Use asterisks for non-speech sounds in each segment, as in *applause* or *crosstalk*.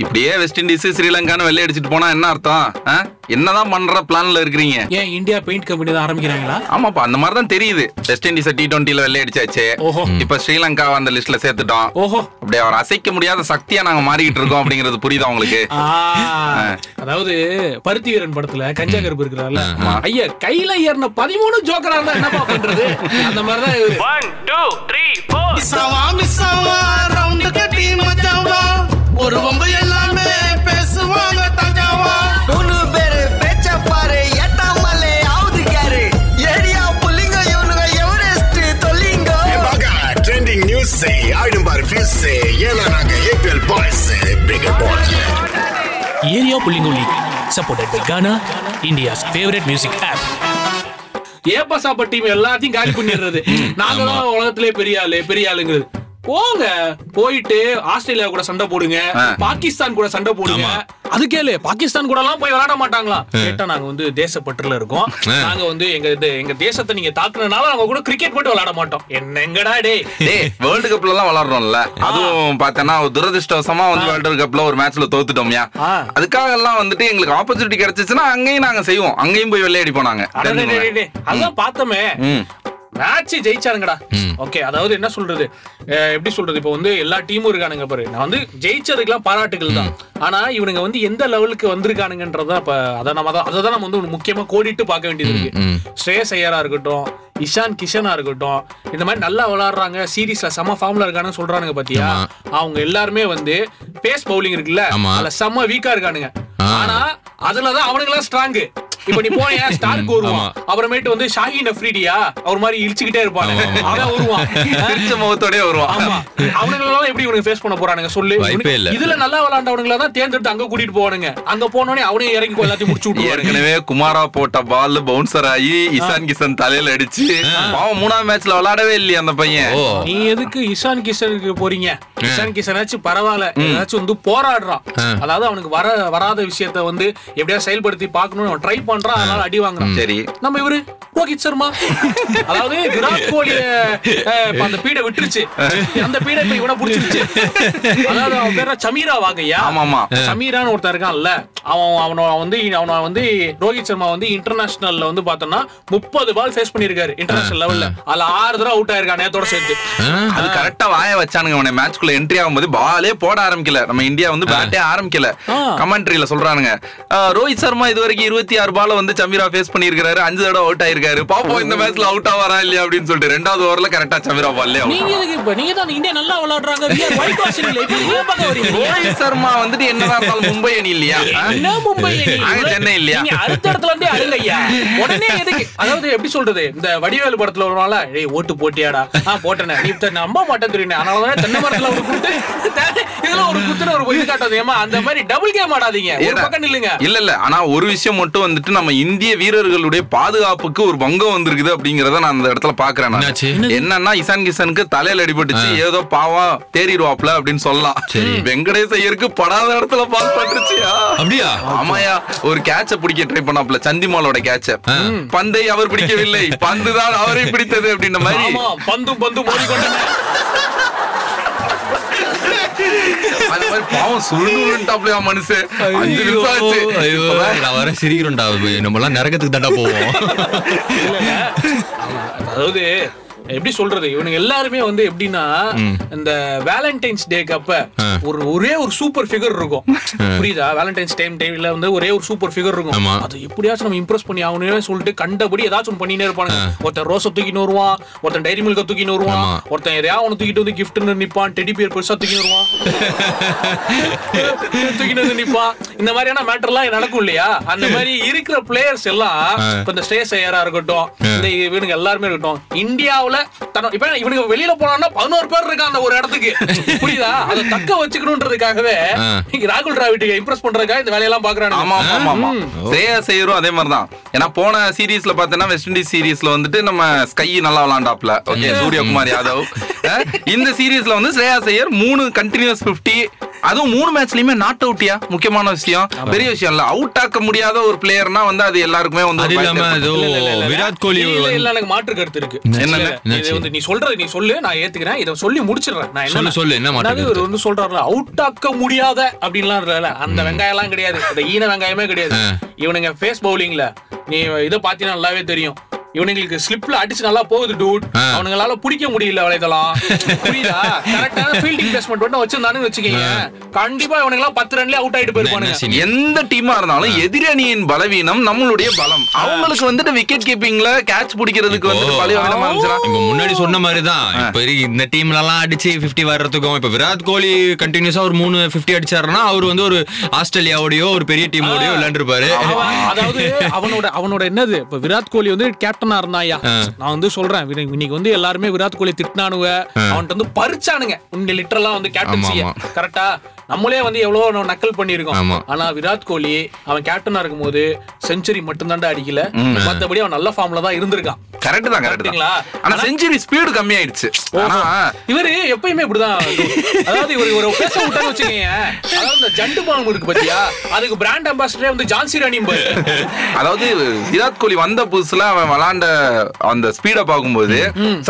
இப்படியே west Indies ஸ்ரீலங்கான்னு வெள்ளை அடிச்சிட்டு போனா என்ன அர்த்தம்? என்னதான் பண்ற பிளான்ல இருக்கிறீங்க? ஏன் இந்தியா பெயிண்ட் கம்பெனி தான் ஆரம்பிக்கிறாங்களா? ஆமாப்பா அந்த மாதிரி தான் தெரியுது. வெஸ்ட் இண்டீஸ் டி டுவெண்ட்டில வெள்ளை அடிச்சாச்சு. ஓஹோ. இப்ப ஸ்ரீலங்கா அந்த லிஸ்ட்ல சேர்த்துட்டோம். ஓஹோ. அப்படியே அவர் அசைக்க முடியாத சக்தியா நாங்க மாறிக்கிட்டு இருக்கோம் அப்படிங்கிறது புரியுதா உங்களுக்கு? அதாவது பருத்தி வீரன் படத்துல கஞ்சா கருப்பு இருக்கிறார்ல. ஐயா கையில ஏறின பதிமூணு ஜோக்கரா இருந்தா என்னப்பா பண்றது? அந்த மாதிரிதான் One, two, three, four. மிஸ்ஸாவா மிஸ்ஸாவா ரவுண்டு கட்டி மச்சாவா? ஒரு வம்பு எல்லாமே பேசுவாங்க தாஜாவா மூணு பேரு பேச்ச பாரு எட்டாமலே ஆவுது கேரு ஏரியா புள்ளிங்க இவனுங்க எவரெஸ்ட் தொல்லிங்க? ட்ரெண்டிங் நியூஸ் ஆயிடும் பாரு ஃபியூஸ் ஏன்னா நாங்க APL boys big boys area புள்ளிங்கோ league supported by Gaana India's favourite music app ஏப்பசாப்ப team எல்லாத்தையும் காலி பண்ணிடுறது. *laughs* நாங்க தான் உலகத்திலே பெரிய ஆளு பெரிய ஆளுங்கிறது. போங்க போயிட்டு ஆஸ்திரேலியா கூட சண்டை போடுங்க. பாகிஸ்தான் கூட சண்டை போடுங்க. அது கேளு பாகிஸ்தான் கூட எல்லாம் போய் விளையாட மாட்டாங்களா? கேட்டா நாங்க வந்து தேசப்பற்றுல இருக்கோம். நாங்க வந்து எங்க எங்க தேசத்தை நீங்க தாக்குனனால நாங்க கூட கிரிக்கெட் மட்டும் விளையாட மாட்டோம். என்னங்கடா டே டேய் வேர்ல்டு கப்ல எல்லாம் விளாடுறோம்ல அதுவும் பார்த்தேன்னா ஒரு துரதிருஷ்டவசமா வந்து வேர்ல்டு கப்ல ஒரு மேட்ச்ல தோத்துட்டோம்யா. அதுக்காக எல்லாம் வந்துட்டு எங்களுக்கு ஆப்பர்ச்சுனிட்டி கிடைச்சிச்சுன்னா அங்கேயும் நாங்க செய்வோம். அங்கேயும் போய் வெள்ளையடி போனாங்க. அதான் பார்த்தோமே. மேட்ச் ஜெயிச்சானுங்கடா. ஓகே அதாவது என்ன சொல்றது? எப்படி சொல்றது? இப்போ வந்து எல்லா டீமும் இருக்கானுங்க பாரு. நான் வந்து ஜெயிச்சதுக்கெல்லாம் பாராட்டுகள் தான். ஆனா இவனுங்க வந்து எந்த லெவலுக்கு வந்திருக்கானுங்கன்றதா இப்ப அதை நம்ம தான் அதை தான் நம்ம வந்து முக்கியமா கோடிட்டு பார்க்க வேண்டியது இருக்கு. ஸ்ரேயஸ் ஐயரா இருக்கட்டும் இஷான் கிஷனா இருக்கட்டும் இந்த மாதிரி நல்லா விளையாடுறாங்க சீரீஸ்ல செம ஃபார்ம்ல இருக்கானுங்க சொல்றானுங்க பாத்தியா? அவங்க எல்லாருமே வந்து பேஸ் பவுலிங் இருக்குல்ல. அதுல செம்ம வீக்கா இருக்கானுங்க. ஆனா அதுலதான் அவனுங்க ஸ்ட்ராங் இப்ப நீ போனியா *laughs* ஸ்டார்க்கு வருவான். அப்புறமேட்டு வந்து ஷாஹின் அஃப்ரிடியா அவர் மாதிரி இழிச்சுக்கிட்டே இருப்பானு. அவன் வருவான். *laughs* சிரிச்ச முகத்தோடய வருவான். ஆமா. அவனுங்களெல்லாம் எப்படி இவனுக்கு ஃபேஸ் பண்ண போறானுங்க சொல்லு. இதுல நல்லா விளையாண்டவனுங்கள தான் தேர்ந்தெடுத்து அங்க கூட்டிட்டு போவானுங்க. அங்க போனோடனே அவனையும் இறங்கி போய் எல்லாத்தையும் முடிச்சு விட்டுருவானுங்க. ஏற்கனவே குமாரா போட்ட பால் பவுன்சர் ஆகி இசான் கிஷன் தலையில அடிச்சு பாவம் மூணாவது மேட்ச்ல விளையாடவே இல்லையே அந்த பையன். ஓ. நீ எதுக்கு இஷான் கிஷனுக்கு போறீங்க? இஷான் கிஷனாச்சும் பரவாயில்ல. ஏதாச்சும் வந்து போராடுறான். அதாவது அவனுக்கு வர வராத விஷயத்த வந்து எப்படியா செயல்படுத்தி பார்க்கணும்னு அவன் ட்ரை பண்றான் அதனால அடி வாங்குறான். சரி. நம்ம இவரு ரோஹித் சர்மா. அதாவது விராட் கோலிய அஹ், இப்ப அந்த பீடை விட்டுருச்சு. அந்த பீடை இப்ப இவனை புடிச்சிருச்சு. அதாவது அவன் பேர் சமீரா வாங்கய்யா? ஆமா ஆமா சமீரான்னு ஒருத்தன் இருக்கான்ல. அவன் அவனை வந்து அவனை வந்து ரோஹித் சர்மா வந்து இன்டர்நேஷனல்ல வந்து பார்த்தோம்னா முப்பது பால் ஃபேஸ் பண்ணிருக்காரு இன்டர்நேஷனல் லெவல்ல அதுல ஆறு தடவை அவுட் ஆயிருக்கான் நேத்தோட சேர்த்து அது கரெக்டா வாய வச்சானுங்க அவனை மேட்ச்க்குள்ள என்ட்ரி ஆகும்போது பாலே போட ஆரம்பிக்கல. நம்ம இந்தியா வந்து பேட்டே ஆரம்பிக்கல. கமெண்ட்ரியில சொல்றானுங்க. ரோஹித் சர்மா இது வரைக்கும் இருபத்தி ஆறு பால வந்து சமீரா ஃபேஸ் பண்ணிருக்காரு அஞ்சு தடவை அவுட் ஆயிருக்காரு. பாப்போம் இந்த மேட்ச்ல அவுட் ஆவாரா இல்லையா அப்படின்னு சொல்லிட்டு. ரெண்டாவது ஓவர்ல கரெக்டா சமீரா பால்லே நீங்க எதுக்கு இப்ப? நீங்க தான் இந்தியா நல்லா விளையாடுறாங்க. ரோஹித் சர்மா வந்துட்டு என்னதான் இருந்தாலும் மும்பை அணி இல்லையா? என்ன மும்பை சென்னை இல்லையா? அடுத்த இடத்துல இருந்தே அழுங்க ஐயா. உடனே எதுக்கு? அதாவது எப்படி சொல்றது? இந்த வடிவேலு படத்துல வருவாங்களா ஏய் ஓட்டு போட்டியாடா? ஆ போட்டேனே. நீ நம்ப மாட்டேன் தெரியும் அதனாலதான் தென்னை மரத்துல ஒரு குத்து தே- இதுல ஒரு குத்துன ஒரு இது காட்டாது ஏமா அந்த மாதிரி டபுள் கேம் ஆடாதீங்க. ஒரு. பக்கம் நில்லுங்க. இல்ல இல்ல. ஆனா ஒரு விஷயம் மட்டும் வந்துட்டு நம்ம இந்திய வீரர்களுடைய பாதுகாப்புக்கு ஒரு பங்கம் வந்திருக்குது அப்படிங்கறத நான் அந்த இடத்துல பாக்குறேன் நான். என்னாச்சு? என்னன்னா இசான் கிஷனுக்கு தலையில அடிபட்டுச்சு. ஏதோ பாவம் தேறிடுவாப்ல அப்படின்னு சொல்லலாம். சரி. வெங்கடேஷ் ஐயருக்கு படாத இடத்துல பால் பட்டுருச்சியா அப்படியா? ஆமாயா ஒரு கேட்ச பிடிக்க ட்ரை பண்ணாப்ல சந்திமாலோட கேட்ச பந்தை அவர் பிடிக்கவில்லை. பந்து தான் அவரை பிடித்தது அப்படின்ற மாதிரி. ஆமா பந்து அந்த மாதிரி பாவம் சுருண்டுட்டாப்லயா மனுஷன் அஞ்சு நிமிஷம் ஆச்சு. ஐயோ இப்பதான் நான் வர சிரிக்கிறோம்டா நம்ம எல்லாம் நரகத்துக்கு தாண்டா போவோம். அதாவது எப்படி சொல்றது? இவனுங்க எல்லாருமே வந்து எப்படின்னா இந்த வேலண்டைன்ஸ் டேக்கு அப்ப ஒரு ஒரே ஒரு சூப்பர் ஃபிகர் இருக்கும். புரியுதா? வேலண்டைன்ஸ் டைம் டைம்ல வந்து ஒரே ஒரு சூப்பர் ஃபிகர் இருக்கும். அது எப்படியாச்சும் நம்ம இம்ப்ரெஸ் பண்ணி ஆகணும்னு சொல்லிட்டு கண்டபடி ஏதாச்சும் பண்ணினே இருப்பானுங்க. ஒருத்தன் ரோஸை தூக்கின்னு வருவான் ஒருத்தன் டைரி மில்க தூக்கின்னு வருவான். ஒருத்தன் எதையாவது ஒன்று தூக்கிட்டு வந்து கிஃப்ட்னு நிப்பான் டெடி பியர் பெருசா தூக்கின்னு வருவான். *laughs* தூக்கிட்டு வந்து நிப்பான். இந்த மாதிரியான மேட்டர்லாம் நடக்கும் இல்லையா? அந்த மாதிரி இருக்கிற பிளேயர்ஸ் எல்லாம் இப்ப இந்த ஸ்டேஸ் ஐயரா இருக்கட்டும் இந்த இவனுங்க எல்லாருமே இருக்கட்டும் இந்தியாவுல தன இப்ப இவனுங்க வெளியில போனான்னா பதினோரு பேர் இருக்கான் அந்த ஒரு இடத்துக்கு. புரியுதா? அதை தக்க வச்சுக்கணுன்றதுக்காகவே இங்க ராகுல் டிராவிட்டுக்கு இம்ப்ரெஸ் பண்றதுக்காக இந்த வேலையெல்லாம் பாக்குறாங்க ஆமா ஆமா ஆமா ஸ்ரேயா செய்யரும் அதே மாதிரி தான் ஏன்னா போன சீரீஸ்ல பார்த்தேன்னா வெஸ்ட் இண்டீஸ் சீரீஸ்ல வந்துட்டு நம்ம ஸ்கை நல்லா விளாண்டாப்ல ஓகே சூரியகுமார் யாதவ். இந்த சீரீஸ்ல வந்து ஸ்ரேயா செய்யர் மூணு கண்டினியூஸ் 50 அதுவும் மூணு மேட்ச்லயுமே நாட் அவுட்டியா முக்கியமான விஷயம். பெரிய விஷயம் இல்ல. அவுட் ஆக்க முடியாத ஒரு பிளேயர்னா வந்து அது எல்லாருக்குமே வந்து ஒரு. விராட் கோலி இல்ல, எனக்கு மாற்று கருத்து இருக்கு. என்னாச்சு? வந்து நீ சொல்றது நீ சொல்லு நான் ஏத்துக்கிறேன். இதை சொல்லி முடிச்சிடுறேன். நான் சொல்லு, சொல்லு, என்ன மாற்று இவர் வந்து சொல்றாருல அவுட் ஆக்க முடியாத அப்படின்லாம் இல்ல அந்த வெங்காயம் எல்லாம் கிடையாது. இந்த ஈன வெங்காயமே கிடையாது. இவனுங்க ஃபேஸ் பவுலிங்ல நீ இதை பாத்தீங்கன்னா நல்லாவே தெரியும். இவனுங்களுக்கு ஸ்லிப்ல அடிச்சு நல்லா போகுது டூட். அவனுங்களால பிடிக்க முடியல வலைதளம் புரியுதா? கரெக்டான ஃபீல்டிங் பிளேஸ்மெண்ட் மட்டும் வச்சிருந்தானு வச்சுக்கீங்க. கண்டிப்பா இவனுங்களாம் பத்து ரன்லயே அவுட் ஆயிட்டு போயிருப்பானுங்க. scene? எந்த டீமா இருந்தாலும் எதிரணியின் பலவீனம் நம்மளுடைய பலம். அவங்களுக்கு வந்துட்டு விக்கெட் கீப்பிங்ல கேட்ச் பிடிக்கிறதுக்கு வந்துட்டு பலவீனமா இப்ப முன்னாடி சொன்ன மாதிரி தான் இப்ப இந்த டீம்ல எல்லாம் அடிச்சு 50 வர்றதுக்கும் இப்ப விராட் கோலி கண்டினியூஸா ஒரு மூணு 50 அடிச்சாருன்னா அவர் வந்து ஒரு ஆஸ்திரேலியாவோடயோ ஒரு பெரிய டீமோடயோ விளையாண்டுருப்பாரு. அதாவது அவனோட அவனோட என்னது? இப்ப விராட் கோலி வந்து கேப்டனா இருந்தாயா? நான் வந்து சொல்றேன் இன்னைக்கு வந்து எல்லாருமே விராட் கோலி திட்டினானுவ அவன்கிட்ட வந்து பறிச்சானுங்க. உன்னை லிட்டரலா வந்து கேப்டன்சிய கரெக்டா நம்மளே வந்து எவ்வளவு நக்கல் பண்ணிருக்கோம். ஆனா விராட் கோலி அவன் கேப்டனா இருக்கும்போது செஞ்சுரி மட்டும் தான்டா அடிக்கல மத்தபடி அவன் நல்ல ஃபார்ம்ல தான் இருந்திருக்கான். கரெக்ட் தான் கரெக்ட் ஆனா செஞ்சுரி ஸ்பீடு கம்மி ஆயிடுச்சு இவரு எப்பயுமே இப்படிதான் அதாவது இவர் ஒரு பேச விட்டான்னு வச்சுக்கோங்க. அதாவது இந்த ஜண்டு பாலம் இருக்கு பாத்தியா? அதுக்கு பிராண்ட் அம்பாசிடரே வந்து ஜான்சி ராணியும் அதாவது விராட் கோலி வந்த புதுசுல அவன் விளாண்ட அந்த ஸ்பீட பாக்கும்போது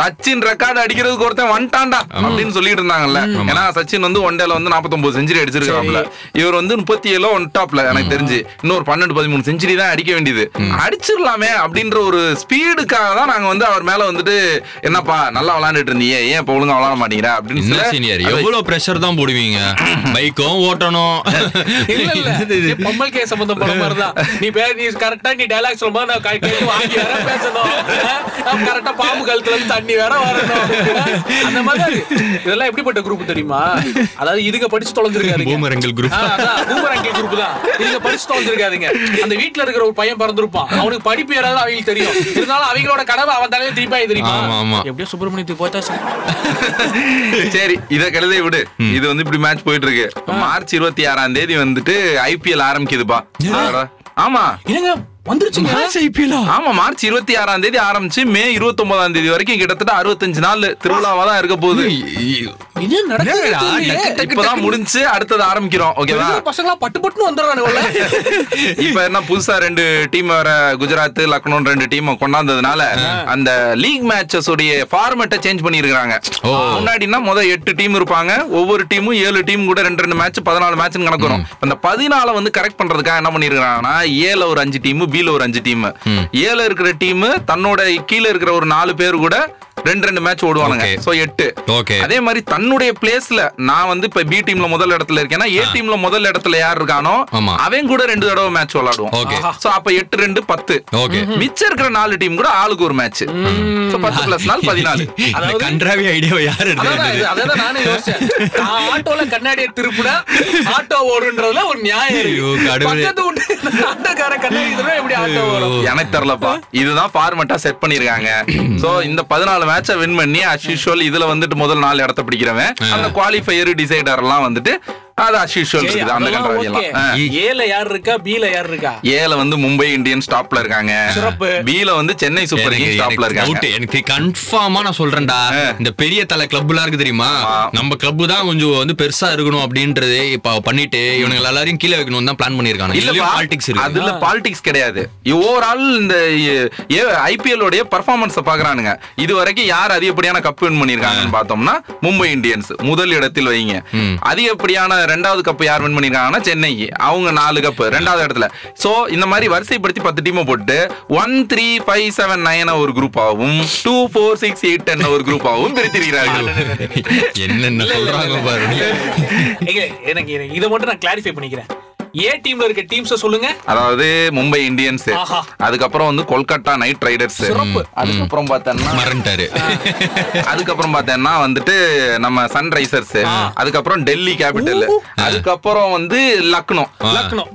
சச்சின் ரெக்கார்டு அடிக்கிறதுக்கு ஒருத்தன் வந்துட்டான்டா அப்படின்னு சொல்லிட்டு இருந்தாங்கல்ல. ஏன்னா சச்சின் வந்து ஒன் டேல வந்து 49 செஞ்சுரி அடிச்சிருக்காப்ல இவர் வந்து முப்பத்தி ஏழோ ஒன் டாப்ல எனக்கு தெரிஞ்சு. இன்னொரு பன்னெண்டு பதிமூணு செஞ்சுரி தான் அடிக்க வேண்டியது. அடிச்சிடலாமே அப்படின்ற ஒரு ஸ்பீடுக்காக தான் நாங்க வந்து அவர் மேல வந்துட்டு என்னப்பா நல்லா விளாண்டுட்டு இருந்தீங்க. ஏன் இப்ப ஒழுங்கா விளாட மாட்டேங்கிற? அப்படின்னு சில- சீனியர் எவ்வளவு பிரஷர் தான் போடுவீங்க? *clears throat* பைக்கும் ஓட்டணும். *laughs* இல்ல இல்ல. என்னது இது? நீ பொம்மல் கே சம்பந்தம் படம் மாதிரிதான் நீ பே நீ கரெக்டா நீ டைலாக் சொல்லும்போது நான் கேட்டு வாங்கி வேற பேசணும். கரெக்டா பாம்பு கழுத்துல இருந்து தண்ணி வேற வரணும். அந்த மாதிரி தான். இதெல்லாம் எப்படிப்பட்ட குரூப் தெரியுமா? அதாவது இதுங்க படிச்சு தொலைஞ்சிருக்காதுங்க பூமரங்கள் பூமரங்கள் குரூப் தான். படிச்சு தொலைஞ்சிருக்காதுங்க அந்த வீட்ல இருக்கிற ஒரு பையன் பிறந்திருப்பான். அவனுக்கு படிப்பு ஏறாது அவங்களுக்கு தெரியும். இருந்தாலும் அவங்களோட கனவு அவன் தலையில திருப்பி தெரியுமா. எப்படியோ சுப்பிரமணியத்துக்கு. சரி. இத கழுதை விடு. இது வந்து இப்படி மேட்ச் போயிட்டு இருக்கு மார்ச் இருபத்தி ஆறாம் தேதி வந்துட்டு ஐபிஎல் ஆரம்பிக்குதுப்பா. ஆமா. என்னங்க வந்துருச்சுங்க ஆமா மார்ச் இருபத்தி ஆறாம் தேதி ஆரம்பிச்சு மே இருபத்தி ஒன்பதாம் தேதி வரைக்கும் கிட்டத்தட்ட அறுபத்தஞ்சு நாள் திருவிழாவா தான் இருக்க போகுது. இப்பதான் முடிஞ்சு அடுத்தது ஆரம்பிக்கிறோம் ஓகேவா? பசங்களா பட்டு பட்டுன்னு வந்துடுறானுங்கல்ல *laughs* இப்ப என்ன புதுசா ரெண்டு டீம் வேற குஜராத் லக்னோ ரெண்டு டீம் கொண்டாந்ததுனால அந்த லீக் மேட்சஸ் உடைய ஃபார்மேட்டை சேஞ்ச் பண்ணிருக்காங்க முன்னாடினா முத எட்டு டீம் இருப்பாங்க. ஒவ்வொரு டீமும் ஏழு டீம் கூட ரெண்டு ரெண்டு மேட்ச் பதினாலு மேட்ச் கணக்கு வரும். இந்த பதினால வந்து கரெக்ட் பண்றதுக்காக என்ன பண்ணிருக்காங்கன்னா ஏல ஒரு அஞ்சு டீம் பில ஒரு அஞ்சு டீம் ஏல இருக்கிற டீம் தன்னோட கீழ இருக்கிற ஒரு நாலு பேர் கூட ரெண்டு ரெண்டு மேட்ச் ஓடுவானுங்க. சோ எட்டு. Okay. அதே மாதிரி தன்னுடைய பிளேஸ்ல நான் வந்து இப்ப பி டீம்ல முதல் இடத்துல இருக்கேன்னா ஏ டீம்ல முதல் இடத்துல யார் இருக்கானோ. அவன் கூட ரெண்டு தடவை மேட்ச் விளையாடுவோம் Okay. சோ அப்ப எட்டு ரெண்டு பத்து. Okay. மிச்சம் இருக்கிற நாலு டீம் கூட ஆளுக்கு ஒரு மேட்ச் சோ பத்து பிளஸ் நாலு பதினாலு. *laughs* இந்த கன்றாவி ஐடியாவை யார் அதான் எடுத்தது இது- அதான் நானும் யோசிச்சேன். நான் ஆட்டோல கண்ணாடியை திருப்புனா ஆட்டோ ஓடுன்றதுல ஒரு நியாயம் இருக்கு. கடவுளே. பக்கத்து வீட்டு ஆட்டோக்கார கண்ணாடி திரும்ப எப்படி ஆட்டோ வரும் எனக்கு தெரியலப்பா. இதுதான் ஃபார்மெட்டா செட் பண்ணிருக்காங்க சோ இந்த பதினாலு மேட்சை வின் பண்ணி அஸ் யூஷுவல் இதுல வந்துட்டு முதல் நாலு இடத்த பிடிக்கிறவன். அந்த குவாலிஃபயர் டிசைடர் எல்லாம் வந்துட்டு அது இருக்குது அந்த. ஏல யார் இருக்கா பில யார் இருக்கா? ஏல வந்து மும்பை இந்தியன்ஸ் டாப்ல இருக்காங்க. பில வந்து சென்னை சூப்பர் கிங்ஸ் டாப்ல எனக்கு doubt. இருக்காங்க எனக்கு கன்ஃபார்மா நான் சொல்றேன்டா. இந்த பெரிய தலை கிளப் எல்லாம் இருக்கு தெரியுமா. நம்ம கிளப் தான் கொஞ்சம் வந்து பெருசா இருக்கணும் அப்படின்றது இப்ப பண்ணிட்டு இவனுங்க எல்லாரையும் கீழே வைக்கணும் தான் பிளான் பண்ணிருக்காங்க இல்லப்பா, பாலிடிக்ஸ் இருக்கு. அதுல பாலிடிக்ஸ் கிடையாது. ஓவரால் இந்த ஐபிஎல் உடைய பர்ஃபார்மன்ஸ் பாக்குறானுங்க. இது வரைக்கும் யார் அதிகப்படியான கப் வின் பண்ணிருக்காங்கன்னு பார்த்தோம்னா மும்பை இந்தியன்ஸ் முதல் இடத்தில் வைங்க. அதிகப்படியான ரெண்டாவது கப் யார் வின் பண்ணிருக்காங்கன்னா சென்னை. அவங்க நாலு கப் ரெண்டாவது இடத்துல. சோ இந்த மாதிரி வரிசைப்படுத்தி பத்து டீமை போட்டு one three five seven nine ஒரு குரூப்பாகவும் two four six eight ten ஒரு குரூப்பாகவும் பிரித்திருக்கிறார்கள். என்னென்ன சொல்றாங்க பாருங்க. எனக்கு இதை மட்டும் நான் கிளாரிஃபை பண்ணிக்கிறேன். ஏ டீம்ல இருக்க டீம்ஸ சொல்லுங்க. அதாவது மும்பை இந்தியன்ஸ். அதுக்கப்புறம் வந்து கொல்கத்தா நைட் ரைடர்ஸ். சிறப்பு. அதுக்கப்புறம் பார்த்தோம்னா மறந்துட்டாரு. அதுக்கப்புறம் பார்த்தேன்னா வந்துட்டு நம்ம சன்ரைசர்ஸ். அதுக்கப்புறம் டெல்லி கேபிட்டல். அதுக்கப்புறம் வந்து லக்னோ. லக்னோ.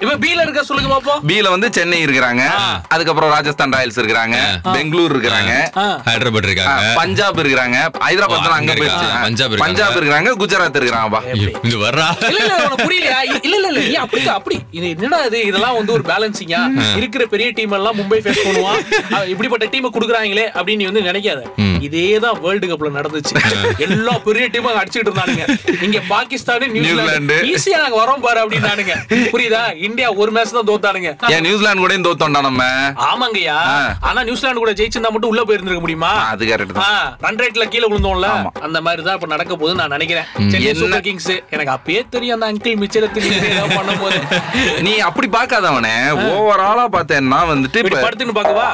இப்ப பீல இருக்க சொல்லுங்க பாப்போம் பில வந்து சென்னை இருக்கிறாங்க. அதுக்கப்புறம் ராஜஸ்தான் ராயல்ஸ் இருக்கிறாங்க. பெங்களூர் இருக்கிறாங்க. ஹைதராபாத் இருக்காங்க. பஞ்சாப் இருக்கிறாங்க. ஹைதராபாத் ஓ, அங்க அங்க போயிருச்சு. இருக்காங்க. பஞ்சாப் இருக்காங்க. பஞ்சாப் இருக்கிறாங்க. குஜராத் இருக்கிறாங்கப்பா ஐயோ, இங்க வர்றா? இல்ல இல்ல உனக்கு புரியலையா? இ- இல்ல இல்ல இல்ல நீ அப்படி அப்படி. இது என்னடா இது? இதெல்லாம் வந்து ஒரு பேலன்சிங்கா இருக்கிற பெரிய டீம் எல்லாம் மும்பை ஃபேஸ் பண்ணுவான். இப்படிப்பட்ட டீம் குடுக்குறாங்களே அப்படின்னு நீ வந்து நினைக்காத. இதேதான் வேர்ல்டு கப்ல நடந்துச்சு. எல்லா பெரிய டீமும் அடிச்சிட்டு இருந்தானுங்க. இங்க பாகிஸ்தான் நியூசிலாந்து. நியூசிலாந்து. ஈஸியா நாங்க வரோம் பாரு அப்படின்னானுங்க. புரியுதா? இந்தியா ஒரு மேட்ச் தான் தோத்தானுங்க. ஏன் நியூசிலாந்து கூட தோத்தோம்டா நம்ம? ஆமாங்கய்யா. ஆனா நியூசிலாந்து கூட ஜெயிச்சிருந்தா மட்டும் உள்ள போயிருந்திருக்க முடியுமா? அது கரெக்ட் தான். ரன் ரேட்ல கீழே விழுந்தோம்ல. அந்த மாதிரி தான் இப்ப நடக்க போகுது நான் நினைக்கிறேன். சென்னை சூப்பர் கிங்ஸ் எனக்கு அப்பயே தெரியும் அந்த அங்கிள் மிச்சரத்தில் ஏதாவது பண்ணும் போது. நீ அப்படி பார்க்காதவனே. ஓவராலா பார்த்தேன்னா வந்துட்டு இப்ப படுத்துன்னு பாக்கவா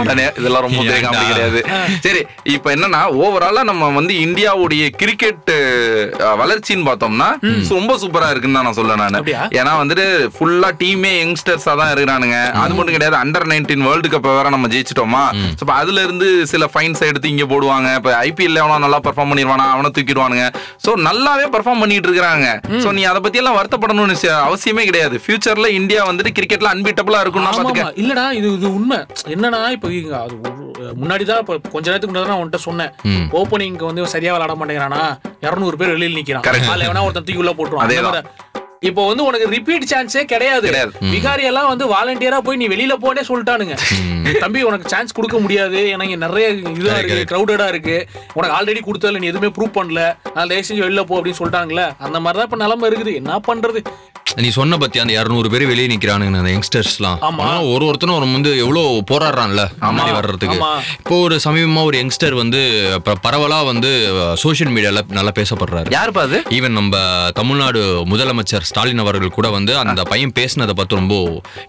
உடனே இதெல்லாம் ரொம்ப கிடையாது. சரி இப்ப என்னன்னா ஓவராலா நம்ம வந்து இந்தியாவுடைய கிரிக்கெட் வளர்ச்சின்னு பார்த்தோம்னா ரொம்ப சூப்பரா இருக்குன்னு தான் நான் சொல்ல நான்? ஏன்னா வந்துட்டு ஃபுல்லா டீமே யங்ஸ்டர்ஸா தான் இருக்கிறானுங்க. அது மட்டும் கிடையாது அண்டர் நைன்டீன் வேர்ல்டு கப் வேற நம்ம ஜெயிச்சிட்டோமா? இப்ப அதுல இருந்து சில ஃபைன்ஸ் எடுத்து இங்க போடுவாங்க. இப்ப ஐபிஎல்ல அவன நல்லா பெர்ஃபார்ம் பண்ணிடுவானா அவனை தூக்கிடுவானுங்க. சோ நல்லாவே பெர்ஃபார்ம் பண்ணிட்டு இருக்காங்க சோ நீ அதை பத்தி எல்லாம் வருத்தப்படணும்னு அவசியமே கிடையாது. ஃபியூச்சர்ல இந்தியா வந்துட்டு கிரிக்கெட்ல அன்பிட்டபிளா இருக்கும்னா இல்லடா இது இது உண்மை. என்னன்னா இப்ப அது முன்னாடி தான் இப்ப கொஞ்ச நேரத்துக்கு முன்னாடி தான் நான் உன்கிட்ட சொன்னேன். ஓப்பனிங் வந்து சரியா விளையாட மாட்டேங்கிறானா? 200 பேர் வெளியில நிக்கிறான். அதுல எவனா ஒருத்தன் தூக்கி உள்ள போட்டுருவான். இப்போ வந்து உனக்கு ரிப்பீட் சான்ஸே கிடையாது. விகாரி எல்லாம் வந்து வாலண்டியரா போய் நீ வெளியில போனே சொல்லிட்டானுங்க. தம்பி உனக்கு சான்ஸ் கொடுக்க முடியாது. ஏன்னா இங்க நிறைய இதா இருக்கு கிரௌடடா இருக்கு. உனக்கு ஆல்ரெடி கொடுத்ததுல நீ எதுவுமே ப்ரூவ் பண்ணல. நான் தயவு செஞ்சு வெளியில போ அப்படின்னு சொல்லிட்டாங்களே. அந்த மாதிரி தான் இப்ப நிலைமை இருக்குது. என்ன பண்றது? நீ சொன்ன பத்தி அந்த 200 பேர் வெளியே நிக்கிறானுங்க அந்த யங்ஸ்டர்ஸ்லாம். ஆனா ஒரு ஒருத்தனும் ஒரு வந்து எவ்வளவு போராடுறான்ல முன்னாடி வர்றதுக்கு. இப்போ ஒரு சமீபமா ஒரு யங்ஸ்டர் வந்து பரவலா வந்து சோஷியல் மீடியால நல்லா பேசப்படுறாரு. யாருப்பா அது? ஈவன் நம்ம தமிழ்நாடு முதலமைச்சர் ஸ்டாலின் அவர்கள் கூட வந்து அந்த பையன் பேசினதை பார்த்து ரொம்ப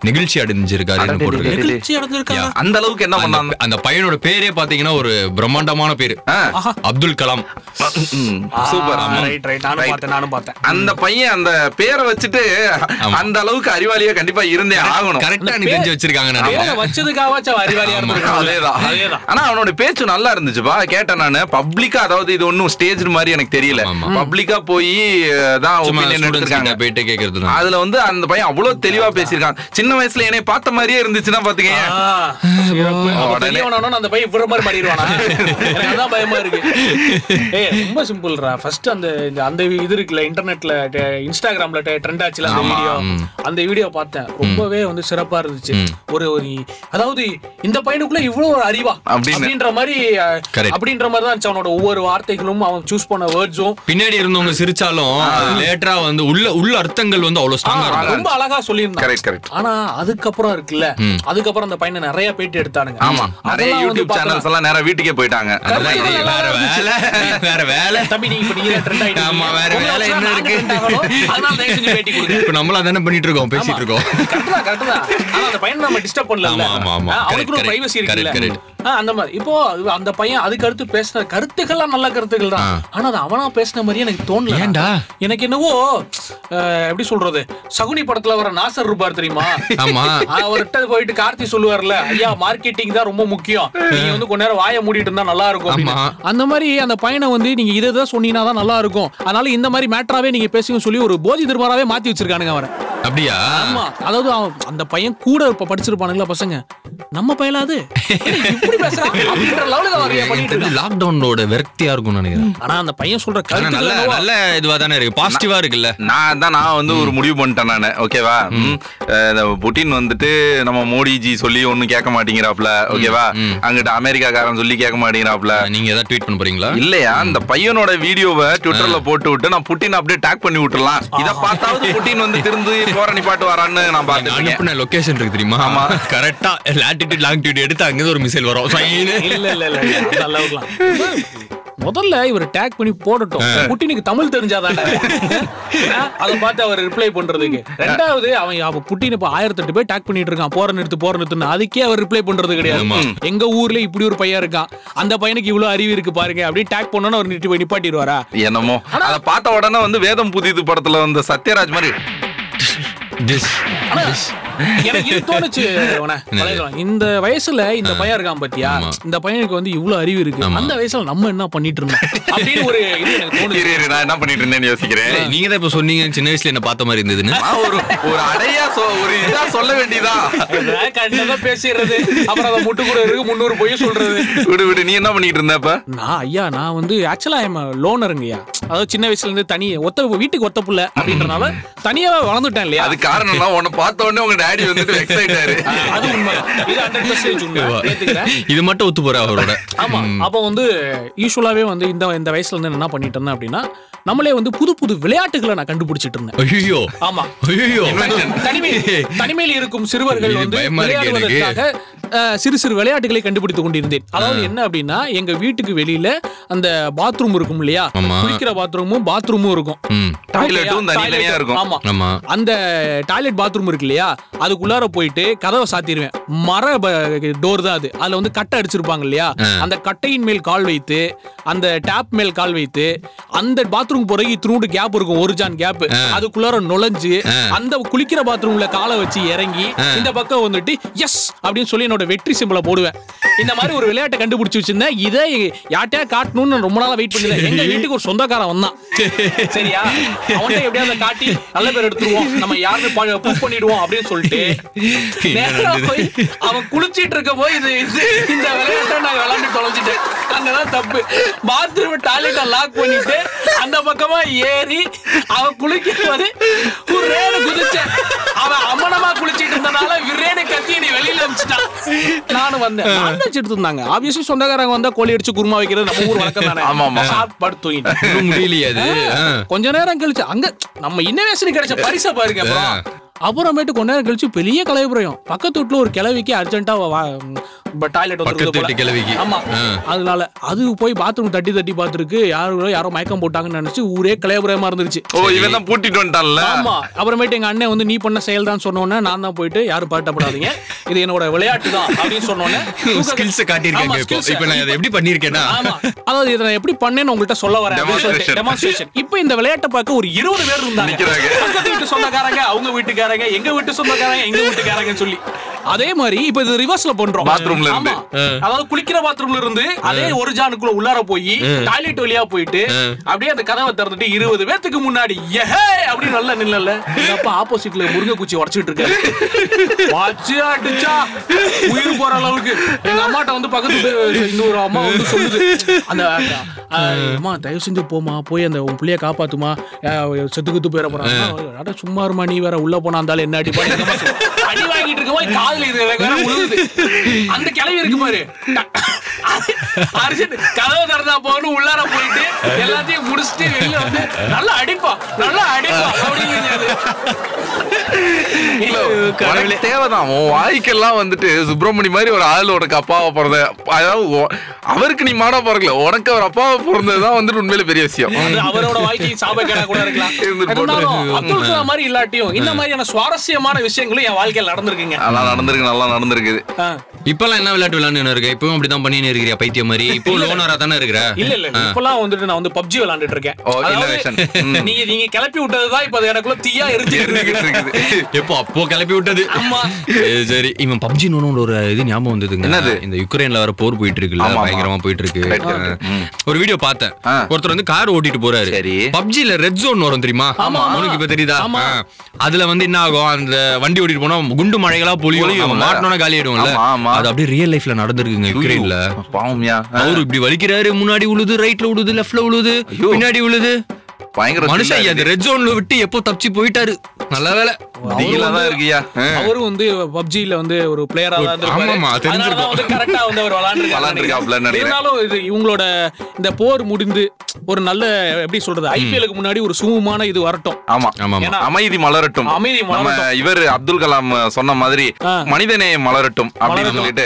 நெகிழ்ச்சி நடந்திருக்கா அந்த அளவுக்கு என்ன பண்ணாங்க? அந்த பையனோட பேரே பாத்தீங்கன்னா ஒரு பிரம்மாண்டமான பேரு. Abdul Kalam. Super. Right right நானும் பார்த்தேன் நானும் பார்த்தேன். அந்த பையன் அந்த பேரை வச்சுட்டு அந்த அளவுக்கு அறிவாளியா கண்டிப்பா இருந்தே ஆகணும். கரெக்டா நீ தெரிஞ்சு வச்சிருக்காங்க அறிவாளியா அதேதான். ஆனா அவனோட பேச்சு நல்லா இருந்துச்சுப்பா. கேட்டேன் நானு. பப்ளிக்கா அதாவது இது ஒன்னும் ஸ்டேஜ் மாதிரி எனக்கு தெரியல. பப்ளிக்கா போய் தான் ஒப்பீனியன் எடுத்திருக்காங்க. கிட்ட கேக்குறது. அதுல வந்து அந்த பையன் அவ்வளவு தெளிவா பேசியிருக்கான் சின்ன வயசுல என்னை பார்த்த மாதிரியே இருந்துச்சுன்னா பாத்துக்கங்க அந்த பையன் இவ்வளவு மாதிரி மாறிடுவானா? *laughs* அதான் பயமா இருக்கு. ஏய், ரொம்ப சிம்பிள்ரா. First அந்த இந்த- அந்த இது இருக்குல்ல, இன்டர்நெட்ல, இன்ஸ்டாகிராம்ல டெ- trend ஆச்சுல அந்த. வீடியோ. அந்த வீடியோ பார்த்தேன். ரொம்பவே வந்து சிறப்பா இருந்துச்சு. ஒரு ஒரு அதாவது இந்த பையனுக்குள்ள இவ்வளவு ஒரு அறிவா. அப்படின்ற மாதிரி. அப்படின்ற மாதிரி தான் இருந்துச்சு அவனோட ஒவ்வொரு வார்த்தைகளும் அவன் சூஸ் பண்ண வேர்ட்ஸும் பின்னாடி இருந்தவங்க சிரிச்சாலும் லேட்டரா வந்து உள்ள உள்ள அர்த்தங்கள் வந்து அவ்வளவு ஸ்ட்ராங்கா ரொம்ப அழகா சொல்லியிருந்தான் கரெக்ட் கரெக்ட் ஆனா அதுக்கப்புறம் இருக்குல்ல அதுக்கப்புறம் அந்த பையனை நிறைய பேட்டி எடுத்தானுங்க. ஆமா. நிறைய யூடியூப். சேனல்ஸ் எல்லாம் நேரா வீட்டுக்கே போயிட்டாங்க. அதெல்லாம் இது. வேற வேலை. வேற வேலை. தம்பி நீங்க இப்ப நீங்க ட்ரெண்ட் ஆயிட்டீங்க ஆமா, வேற வேலை என்ன இருக்கு? அதனால தயவு செஞ்சு பேட்டி கொடுங்க. இப்ப நம்மள தானே பண்ணிட்டு இருக்கோம் பேசிட்டு இருக்கோம். கரெக்ட் தான் கரெக்ட் தான். ஆனா அந்த பையனை நம்ம டிஸ்டர்ப் பண்ணல. ஆமா, ஆமா, ஆமா. அவனுக்கு ஒரு பிரைவசி இருக்குல்ல. அந்த மாதிரி. இப்போ அந்த பையன் அதுக்கு அடுத்து பேசின கருத்துக்கள்லாம் நல்ல கருத்துக்கள் தான். ஆனா அது அவனா பேசின மாதிரி எனக்கு தோணல. ஏன்டா? எனக்கு என்னவோ எப்படி சொல்றது? சகுனி படத்துல வர நாசர் இருப்பார் தெரியுமா? ஆமா. அவர்கிட்ட போயிட்டு கார்த்தி சொல்லுவார்ல ஐயா மார்க்கெட்டிங் தான் ரொம்ப முக்கியம். நீங்க வந்து கொஞ்ச நேரம் வாயை மூடிட்டு இருந்தா நல்லா இருக்கும். அந்த மாதிரி அந்த பையனை வந்து நீங்க இதை சொன்னீங்கன்னா தான் நல்லா இருக்கும். அதனால இந்த மாதிரி மேட்டராவே நீங்க பேசுங்க சொல்லி ஒரு போதி திருமாராவே மாத்தி வச்சிருக்கானுங்க அவரை அப்படியா? ஆமா. அதாவது அவன் அந்த பையன் கூட இப்ப படிச்சிருப்பானுங்களா பசங்க? நம்ம இப்படி பேசுறான் இருக்கான். லாக்டவுனோட விரக்தியா இருக்கும்னு நினைக்கிறேன். ஆனா அந்த பையன் சொல்ற கருத்து நல்ல நல்ல இதுவா தானே இருக்கு. பாசிட்டிவா இருக்குல்ல. நான் தான் நான் வந்து ஒரு முடிவு பண்ணிட்டேன் நானு. ஓகேவா புட்டின் வந்துட்டு நம்ம மோடிஜி சொல்லி ஒண்ணும் கேட்க மாட்டேங்கிறாப்ல. ஓகேவா அங்கிட்ட அமெரிக்காக்காரன் சொல்லி கேட்க மாட்டேங்கிறாப்ல. நீங்க ஏதாவது ட்வீட் பண்ண போறீங்களா? இல்லையா? அந்த பையனோட வீடியோவை ட்விட்டர்ல போட்டு விட்டு நான் புட்டின் அப்படியே டேக் பண்ணி விட்டுறலாம். இத பார்த்தாவது புட்டின் வந்து திருந்து போற நிப்பாட்டு வரான்னு நான் இருக்கேன் அனுப்புன லொகேஷன் இருக்கு தெரியுமா? ஆமா. கரெக்டா லாட்டிடியூட் லாங்கிடியூட் எடுத்து அங்க ஒரு மிசைல் வரும். இல்ல இல்ல இல்ல முதல்ல இவர் டேக் பண்ணி போடட்டும். புட்டினுக்கு தமிழ் தெரிஞ்சாதானே? அத பார்த்து அவர் ரிப்ளை பண்றதுக்கு. ரெண்டாவது அவன் அவன் புட்டின் இப்ப ஆயிரத்தி எட்டு பேர் டேக் பண்ணிட்டு இருக்கான். போற நிறுத்து போற நிறுத்துன்னு அதுக்கே அவர் ரிப்ளை பண்றது கிடையாது. எங்க ஊர்ல இப்படி ஒரு பையன் இருக்கான். அந்த பையனுக்கு இவ்வளவு அறிவு இருக்கு பாருங்க. அப்படின்னு டேக் பண்ணோன்னு அவர் நிட்டு போய் நிப்பாட்டிடுவாரா? என்னமோ. அத பார்த்த உடனே வந்து வேதம் புதிது படத்துல வந்த சத்யராஜ் மாதிரி This- ஆனா, எனக்கு இது தோணுச்சு. இந்த வயசுல இந்த பையன் இருக்கான் பாத்தியா. இந்த பையனுக்கு வந்து இவ்வளவு அறிவு இருக்கு. அந்த வயசுல நம்ம என்ன பண்ணிட்டு இருந்தோம்? அப்படின்னு ஒரு நான் என்ன பண்ணிட்டு இருந்தேன்னு யோசிக்கிறேன். நீங்க தான் இப்ப சொன்னீங்க சின்ன வயசுல என்ன பார்த்த மாதிரி இருந்ததுன்னு. நான் ஒரு ஒரு அடையா ஒரு இதா சொல்ல வேண்டியதா? கண்டதை பேசிடுறது. அப்புறம் அதை முட்டு கூட இருக்கு முன்னூறு பொய் சொல்றது. விடு விடு நீ என்ன பண்ணிட்டு இருந்த இப்ப நான் ஐயா நான் வந்து ஆக்சுவலா எம் லோனருங்கய்யா அதாவது சின்ன வயசுல இருந்து தனி ஒத்த வீட்டுக்கு ஒத்த புள்ள அப்படின்றனால தனியாவே வளர்ந்துட்டேன் இல்லையா? அது காரணம் உன்னை பார்த்த உடனே உங்க டாடி வந்துட்டு எக்ஸைட் ஆயிரு அது உண்மை. இது ஹண்ட்ரட் பர்சன்டேஜ் உண்மை. ஏத்துக்கிறேன். இது மட்டும் ஒத்து போற அவரோட. ஆமா. அப்போ வந்து யூஸ்வலாவே வந்து இந்த இந்த வயசுல இருந்து என்ன பண்ணிட்டு இருந்தேன் அப்படின்னா நம்மளே வந்து புது புது விளையாட்டுகளை நான் கண்டுபிடிச்சிட்டு இருந்தேன். ஐயோ ஆமா. ஐயோ தனிமை தனிமையில் இருக்கும் சிறுவர்கள் வந்து. விளையாடுவதற்காக சிறு சிறு விளையாட்டுகளை கண்டுபிடித்து கொண்டிருந்தேன். அதாவது என்ன அப்படின்னா எங்க வீட்டுக்கு வெளியில அந்த பாத்ரூம் இருக்கும் இல்லையா. குளிக்கிற பாத்ரூமும் பாத்ரூமும் இருக்கும். ஆமா. அந்த டாய்லெட் பாத்ரூம் இருக்கு இல்லையா? அதுக்குள்ளார போயிட்டு கதவை சாத்திடுவேன். மர டோர் தான் அது. அதுல வந்து கட்டை அடிச்சிருப்பாங்க இல்லையா? அந்த கட்டையின் மேல் கால் வைத்து அந்த டேப் மேல் கால் வைத்து அந்த பாத்ரூம் போறதுக்கு இத்தினூண்டு கேப் இருக்கும். ஒரு ஜான் கேப் அதுக்குள்ளார நுழைஞ்சு அந்த குளிக்கிற பாத்ரூம்ல காலை வச்சு இறங்கி இந்த பக்கம் வந்துட்டு எஸ் அப்படின்னு சொல்லி என்னோட வெற்றி சிம்பிளை போடுவேன். இந்த மாதிரி ஒரு விளையாட்டை கண்டுபிடிச்சு வச்சிருந்தேன். இதை யார்ட்டையா காட்டணும்னு ரொம்ப நாளா வெயிட் பண்ணிருந்தேன் எங்க வீட்டுக்கு ஒரு சொந்தக்காரன் வந்தான். சரியா? அவன்கிட்ட எப்படியாவது காட்டி நல்ல பேர் எடுத்துருவோம். நம்ம யாருன்னு புக் பண்ணிடுவோம் அப்படின்னு சொல்லிட்டு போய் அவன் குளிச்சிட்டு இருக்க போய் இது இந்த விளையாட்டை நான் விளையாண்டு தொலைஞ்சிட்டேன். அங்கதான் தப்பு. பாத்ரூம் டாய்லெட்டை லாக் பண்ணிட்டு அந்த பக்கமா ஏறி அவன் குளிக்கும் போது குதிச்சேன் அவன் அமனமா குளிச்சிட்டு இருந்தனால விரேனு கத்தி நீ வெளியில அமிச்சிட்டான் நானும் வந்தேன். நான் எடுத்து இருந்தாங்க. ஆப்வியஸ்லி சொந்தக்காரங்க வந்தா கோழி அடிச்சு குருமா வைக்கிறது நம்ம ஊர் வழக்கம் தானே. ஆமா, ஆமா. படுத்து தூங்கிட்டேன். முடியலையே அது. கொஞ்ச நேரம் கழிச்சு அங்க நம்ம இன்னோவேஷன் கிடைச்ச பரிசை பாருங்க அப்புறமேட்டு கொஞ்ச நேரம் கழிச்சு பெரிய கலைபுரம் பக்கத்து வீட்டுல ஒரு கிழவிக்கு அர்ஜென்ட்டா டாய்லெட் வீட்டு கிழவிக்கு. ஆமா. அதனால அது போய் பாத்ரூம் தட்டி தட்டி பார்த்துருக்கு யாரோ யாரோ மயக்கம் போட்டாங்கன்னு நினைச்சு ஊரே கலைபுரமா இருந்துருச்சு. ஓ இவன் தான் பூட்டிட்டு வந்துட்டான்ல. ஆமா. அப்புறமேட்டு எங்க அண்ணன் வந்து நீ பண்ண செயல் தான் சொன்னோன்னே நான் தான் போயிட்டு யாரும் பாட்டப்படாதீங்க இது என்னோட விளையாட்டு தான் அப்படின்னு சொன்னோன்னே *laughs* ஸ்கில்ஸ் காட்டியிருக்காங்க இப்போ. இப்போ நான் எப்படி பண்ணிருக்கேன்னா ஆமா. அதாவது இதை நான் எப்படி பண்ணேன்னு உங்கள்கிட்ட சொல்ல வரேன். டெமான்ஸ்ட்ரேஷன் இப்போ இந்த விளையாட்டை பார்க்க ஒரு இருபது பேர் இருந்தாங்க. பக்கத்து வீட்டு சொந்தக்காரங்க அவங்க வீட்டுக்காரங்க எங்க வீட்டு சொந்தக்காரங்க எங்க வீட்டுக்காரங்கன்னு சொல்லி. அதே மாதிரி இப்போ இது ரிவர்ஸ்ல பண்றோம். Bathroomல இருந்து. அதாவது குளிக்கிற பாத்ரூம்ல இருந்து அதே ஒரு ஜானுக்குள்ள உள்ளார போய் டாய்லெட் வழியா போயிட்டு அப்படியே அந்த கதவை திறந்துட்டு இருபது பேத்துக்கு முன்னாடி ஏஹே அப்படி நல்லா நில்லல. அப்ப ஆப்போசிட்ல முருங்கை குச்சி உடச்சிட்டு இருக்காரு. வச்சு அடிச்சா? உயிர் போற அளவுக்கு. எங்க அம்மாட்ட வந்து பக்கத்து இன்னொரு அம்மா வந்து சொல்லுது. அந்த அம்மா தயவு செஞ்சு போமா போய் அந்த உன் பிள்ளைய காப்பாத்துமா. அஹ், செத்து குத்து போயிட போறான். சும்மா இருமா நீ வேற உள்ள போனா இருந்தாலும் என்ன அடிப்பா அடி வாங்கிட்டு இருக்க போய் காதுல இது வேற உழுவுது. அந்த கிளவி இருக்கு பாரு. அர்ஜுன் கதவு திறந்தா போகணும் உள்ளார போயிட்டு எல்லாத்தையும் முடிச்சுட்டு வெளியில வந்து நல்லா அடிப்பா நல்லா அடிப்பா அப்படிங்கிறது. தேவைதான். உன் வாய்க்கெல்லாம் வந்துட்டு சுப்பிரமணி மாதிரி ஒரு ஆளோட அப்பாவை பிறந்த அதாவது அவருக்கு நீ மாடா பிறக்கல. உனக்கு அவர் அப்பாவை பிறந்ததுதான் வந்துட்டு உண்மையில பெரிய விஷயம். அவரோட வாழ்க்கை சாபக்கேடா கூட இருக்கலாம். அப்துல் கலாம் மாதிரி இல்லாட்டியும் இந்த மாதிரியான சுவாரஸ்யமான விஷயங்களும் என் வாழ்க்கையில நடந்திருக்குங்க. நல்லா நடந்திருக்கு நல்லா நடந்திருக்குது. இப்பெல்லாம் என்ன விளையாட்டு விளையாண்டு இருக்க? இப்பவும் அப்படிதான் பண்ணின்னு இருக்கிறியா பைத்தியம் மாதிரி? இப்போ லோனரா தானே இருக்கிற? இல்ல இல்ல இப்பெல்லாம் வந்துட்டு நான் வந்து பப்ஜி விளையாண்டுட்டு இருக்கேன். நீங்க நீங்க கிளப்பி விட்டதுதான் இப்ப அது எனக்குள்ள தீயா இருக்கு இருக்குது. எப்போ அப்போ கிளப்பி விட்டது. சரி, இவன் பப்ஜி நோன்னு ஒரு இது ஞாபகம் வந்ததுங்க என்னது? இந்த யுக்ரைன்ல வர போர் போயிட்டு இருக்குல்ல. பயங்கரமா போயிட்டு இருக்கு. ஒரு வீடியோ பார்த்தேன். ஒருத்தர் வந்து கார் ஓட்டிட்டு போறாரு. பப்ஜில ரெட் ஜோன் வரும் தெரியுமா. உனக்கு இப்ப தெரியுதா. அதுல வந்து என்ன ஆகும் அந்த வண்டி ஓட்டிட்டு போனா குண்டு மழைகளா பொழியும்? மாட்டணும்னா காலி ஆயிடும்ல. அது அப்படியே ரியல் லைஃப்ல நடந்திருக்குங்க யுக்ரைன்ல பாவம்யா அவரு இப்படி வலிக்கிறாரு முன்னாடி உழுது ரைட்ல உழுது லெஃப்ட்ல உழுது. பின்னாடி உழுது பயங்கர மனுஷன் அந்த ரெட் ஜோன்ல விட்டு எப்போ தப்பிச்சு போயிட்டாரு. நல்ல வேலை. டீலா தான் இருக்கியா. அவரும் வந்து பப்ஜில வந்து ஒரு பிளேயரா தான் இருந்திருப்பாரு. ஆமாமா, அதனால தான் தெரிஞ்சிருக்கும். வந்து கரெக்டா வந்து அவர் விளையாண்டிருக்காப்ல விளையாண்டுருக்காரு நினைக்கிறேன். இருந்தாலும் இது இவங்களோட இந்த போர் முடிந்து ஒரு நல்ல எப்படி சொல்றது ஐபிஎலுக்கு முன்னாடி ஒரு சுமூகமான இது வரட்டும். ஆமா ஆமா அமைதி மலரட்டும். அமைதி நம்ம. இவர் அப்துல் கலாம் சொன்ன மாதிரி. மனிதநேயம் மலரட்டும் அப்படின்னு. சொல்லிட்டு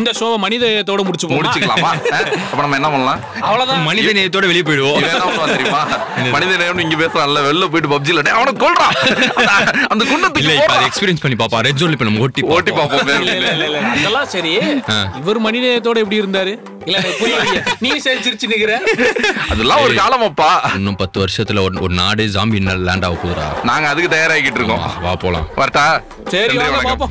இந்த ஷோவை மனிதத்தோட முடிச்சு முடிச்சுக்கலாமா? அப்ப நம்ம என்ன பண்ணலாம்? அவ்வளவுதான். மனித நேயத்தோட வெளியே போயிடுவோம். இவன் என்ன *laughs* இங்க பேசுறான்ல வெளில போயிட்டு பப்ஜில அவனை கொல்றான் அந்த- அந்த இல்ல குண்டத்துக்கு இப்ப. எக்ஸ்பீரியன்ஸ் பண்ணி பாப்பா. ரெட் ஜோன்ல இப்ப நம்ம ஓட்டி ஓட்டி பாப்போம். அதெல்லாம் சரி. இவர் மனிதத்தோட எப்படி இருந்தாரு? நீ சரி சிரிச்சு நிக்கிற. அதெல்லாம் ஒரு காலமாப்பா. இன்னும் பத்து வருஷத்துல ஒரு ஒரு நாடு ஜாம்பி லேண்ட் ஆக போகுதுடா. நாங்க அதுக்கு தயாராகிட்டு இருக்கோம். வா, போலாம். வரட்டா. சரி. பாப்போம்.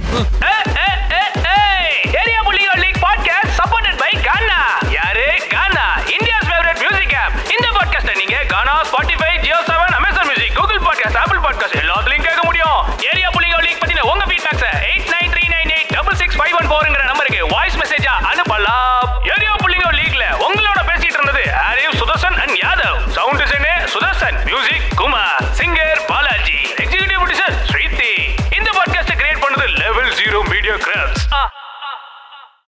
ஃபைவ் ஒன் ஃபோர்ங்கிற நம்பருக்கு வாய்ஸ் மெசேஜா அனுப்பலாம். ஏரியோ புள்ளிங்கோ லீக்ல உங்களோட பேசிட்டு இருந்தது ஹரிவ் சுதர்சன் அண்ட் யாதவ். சவுண்ட் டிசைனே சுதர்சன் மியூசிக் குமார். சிங்கர்